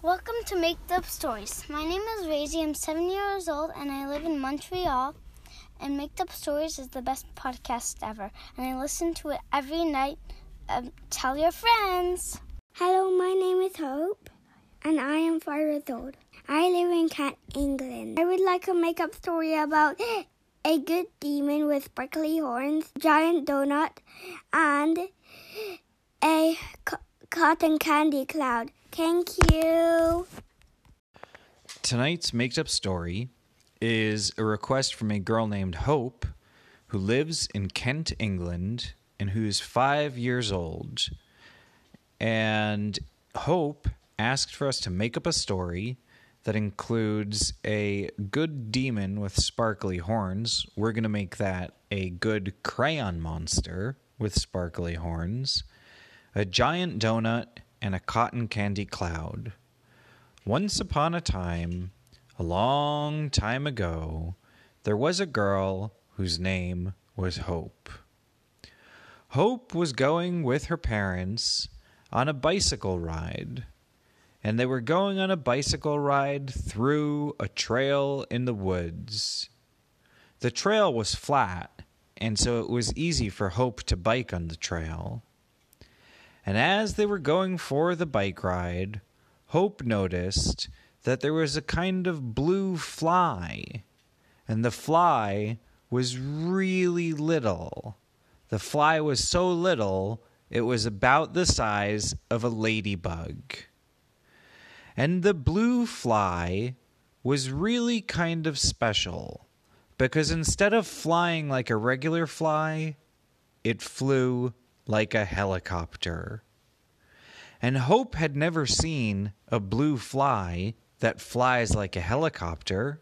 Welcome to Make Up Stories. My name is Razy. I'm seven years old and I live in Montreal. And Make Up Stories is the best podcast ever. And I listen to it every night. Um, tell your friends. Hello, my name is Hope, and I am five years old. I live in Kent, England. I would like a make up story about a good demon with sparkly horns, giant donut, and a cotton candy cloud. Thank you. Tonight's made up story is a request from a girl named Hope who lives in Kent, England, and who is five years old. And Hope asked for us to make up a story that includes a good demon with sparkly horns. We're going to make that a good crayon monster with sparkly horns, a giant donut, and a cotton candy cloud. Once upon a time, a long time ago, there was a girl whose name was Hope. Hope was going with her parents on a bicycle ride, and they were going on a bicycle ride through a trail in the woods. The trail was flat, and so it was easy for Hope to bike on the trail. And as they were going for the bike ride, Hope noticed that there was a kind of blue fly, and the fly was really little. The fly was so little, it was about the size of a ladybug. And the blue fly was really kind of special because instead of flying like a regular fly, it flew like a helicopter. And Hope had never seen a blue fly that flies like a helicopter.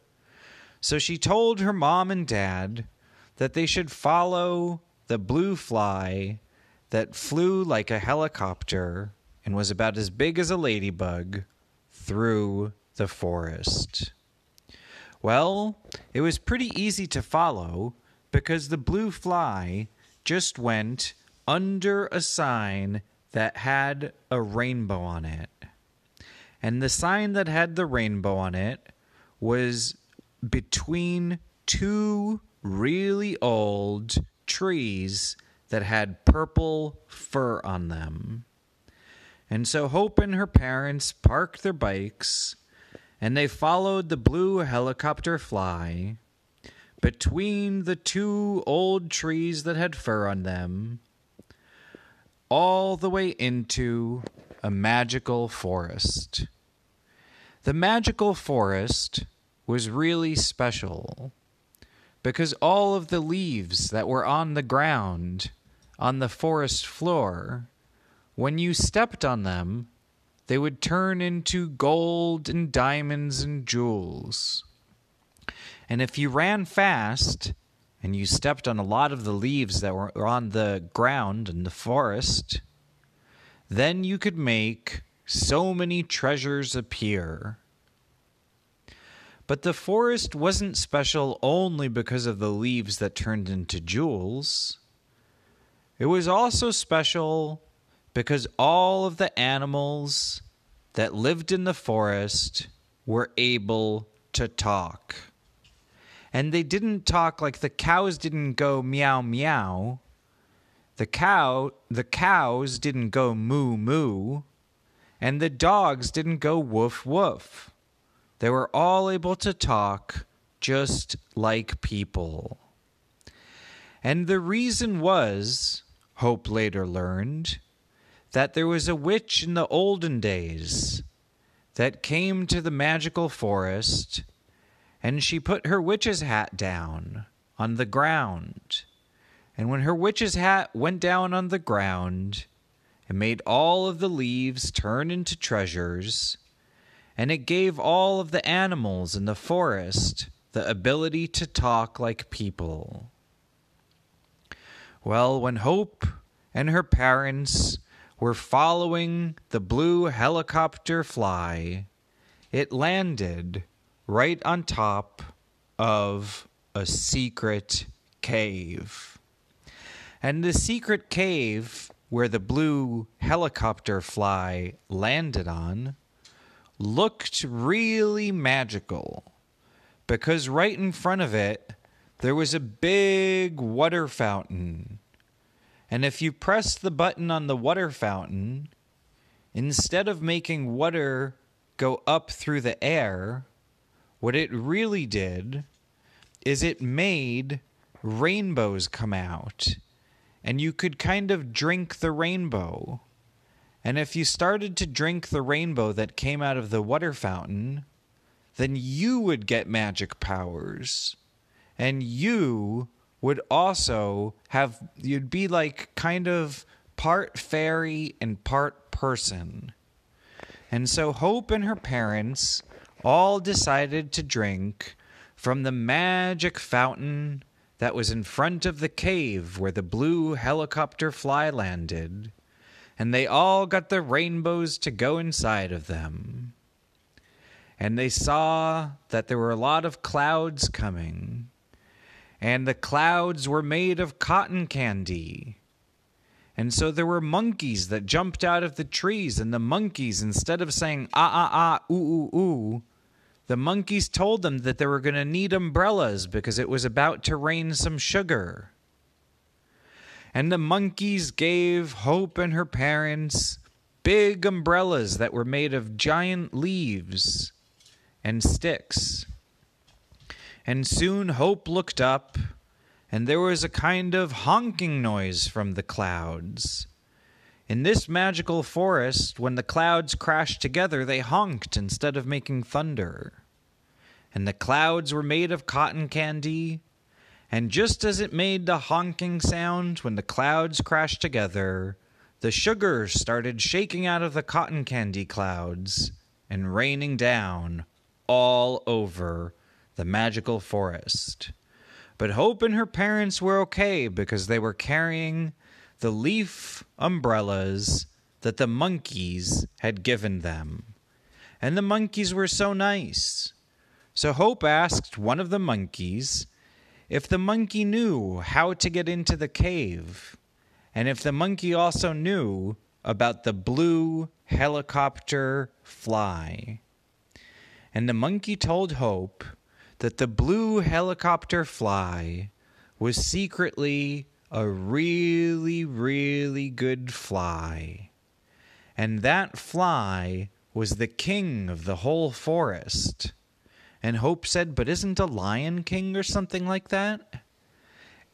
So she told her mom and dad that they should follow the blue fly that flew like a helicopter and was about as big as a ladybug through the forest. Well, it was pretty easy to follow because the blue fly just went under a sign that had a rainbow on it. And the sign that had the rainbow on it was between two really old trees that had purple fur on them. And so Hope and her parents parked their bikes and they followed the blue helicopter fly between the two old trees that had fur on them all the way into a magical forest. The magical forest was really special because all of the leaves that were on the ground on the forest floor, when you stepped on them, they would turn into gold and diamonds and jewels. And if you ran fast and you stepped on a lot of the leaves that were on the ground in the forest, then you could make so many treasures appear. But the forest wasn't special only because of the leaves that turned into jewels. It was also special because all of the animals that lived in the forest were able to talk. And they didn't talk like the cows didn't go meow meow. The cow the cows didn't go moo moo. And the dogs didn't go woof woof. They were all able to talk just like people. And the reason was, Hope later learned, that there was a witch in the olden days that came to the magical forest and she put her witch's hat down on the ground. And when her witch's hat went down on the ground, it made all of the leaves turn into treasures and it gave all of the animals in the forest the ability to talk like people. Well, when Hope and her parents were following the blue helicopter fly, it landed right on top of a secret cave. And the secret cave where the blue helicopter fly landed on looked really magical because right in front of it there was a big water fountain. And if you pressed the button on the water fountain, instead of making water go up through the air, what it really did is it made rainbows come out. And you could kind of drink the rainbow. And if you started to drink the rainbow that came out of the water fountain, then you would get magic powers. And you would also have, you'd be like kind of part fairy and part person. And so Hope and her parents all decided to drink from the magic fountain that was in front of the cave where the blue helicopter fly landed, and they all got the rainbows to go inside of them. And they saw that there were a lot of clouds coming, and the clouds were made of cotton candy. And so there were monkeys that jumped out of the trees, and the monkeys, instead of saying ah ah ah, ooh ooh ooh, the monkeys told them that they were going to need umbrellas because it was about to rain some sugar. And the monkeys gave Hope and her parents big umbrellas that were made of giant leaves and sticks. And soon Hope looked up, and there was a kind of honking noise from the clouds. In this magical forest, when the clouds crashed together, they honked instead of making thunder. And the clouds were made of cotton candy, and just as it made the honking sound when the clouds crashed together, the sugar started shaking out of the cotton candy clouds and raining down all over the magical forest. But Hope and her parents were okay because they were carrying the leaf umbrellas that the monkeys had given them. And the monkeys were so nice. So Hope asked one of the monkeys if the monkey knew how to get into the cave, and if the monkey also knew about the blue helicopter fly. And the monkey told Hope that the blue helicopter fly was secretly a really, really good fly. And that fly was the king of the whole forest. And Hope said, But isn't a lion king or something like that?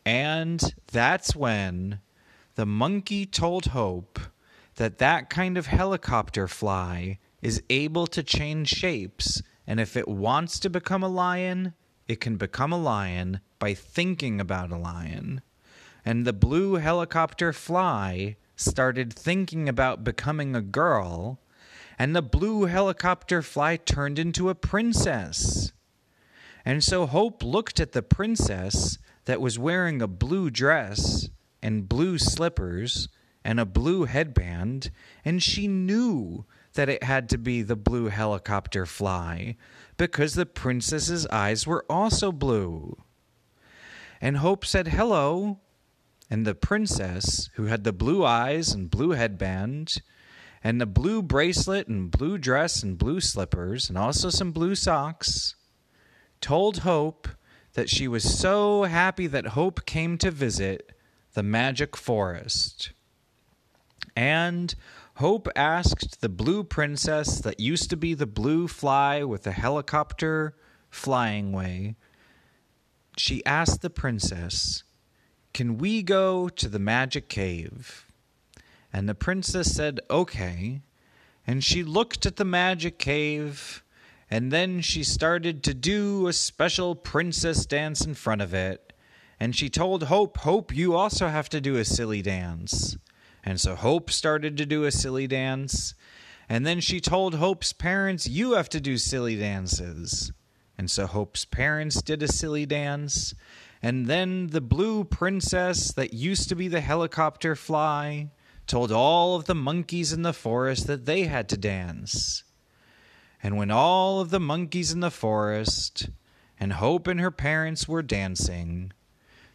And that's when the monkey told Hope that that kind of helicopter fly is able to change shapes. And if it wants to become a lion, it can become a lion by thinking about a lion and the blue helicopter fly started thinking about becoming a girl, and the blue helicopter fly turned into a princess. And so Hope looked at the princess that was wearing a blue dress and blue slippers and a blue headband, and she knew that it had to be the blue helicopter fly because the princess's eyes were also blue. And Hope said, Hello, and the princess, who had the blue eyes and blue headband, and the blue bracelet and blue dress and blue slippers, and also some blue socks, told Hope that she was so happy that Hope came to visit the magic forest. And Hope asked the blue princess that used to be the blue fly with the helicopter flying way. She asked the princess can we go to the magic cave? And the princess said, Okay. And she looked at the magic cave, and then she started to do a special princess dance in front of it. And she told Hope, Hope, you also have to do a silly dance. And so Hope started to do a silly dance. And then she told Hope's parents, You have to do silly dances. And so Hope's parents did a silly dance. And then the blue princess that used to be the helicopter fly told all of the monkeys in the forest that they had to dance. And when all of the monkeys in the forest and Hope and her parents were dancing,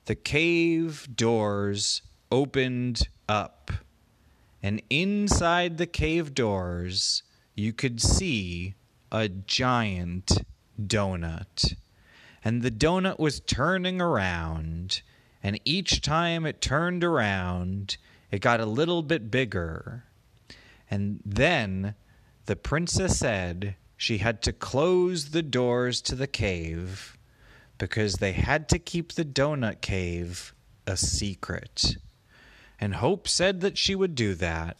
the cave doors opened up. And inside the cave doors, you could see a giant donut. And the donut was turning around, and each time it turned around, it got a little bit bigger. And then the princess said she had to close the doors to the cave because they had to keep the donut cave a secret. And Hope said that she would do that.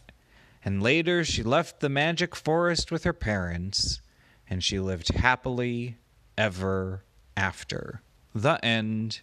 And later she left the magic forest with her parents, and she lived happily ever after. The end.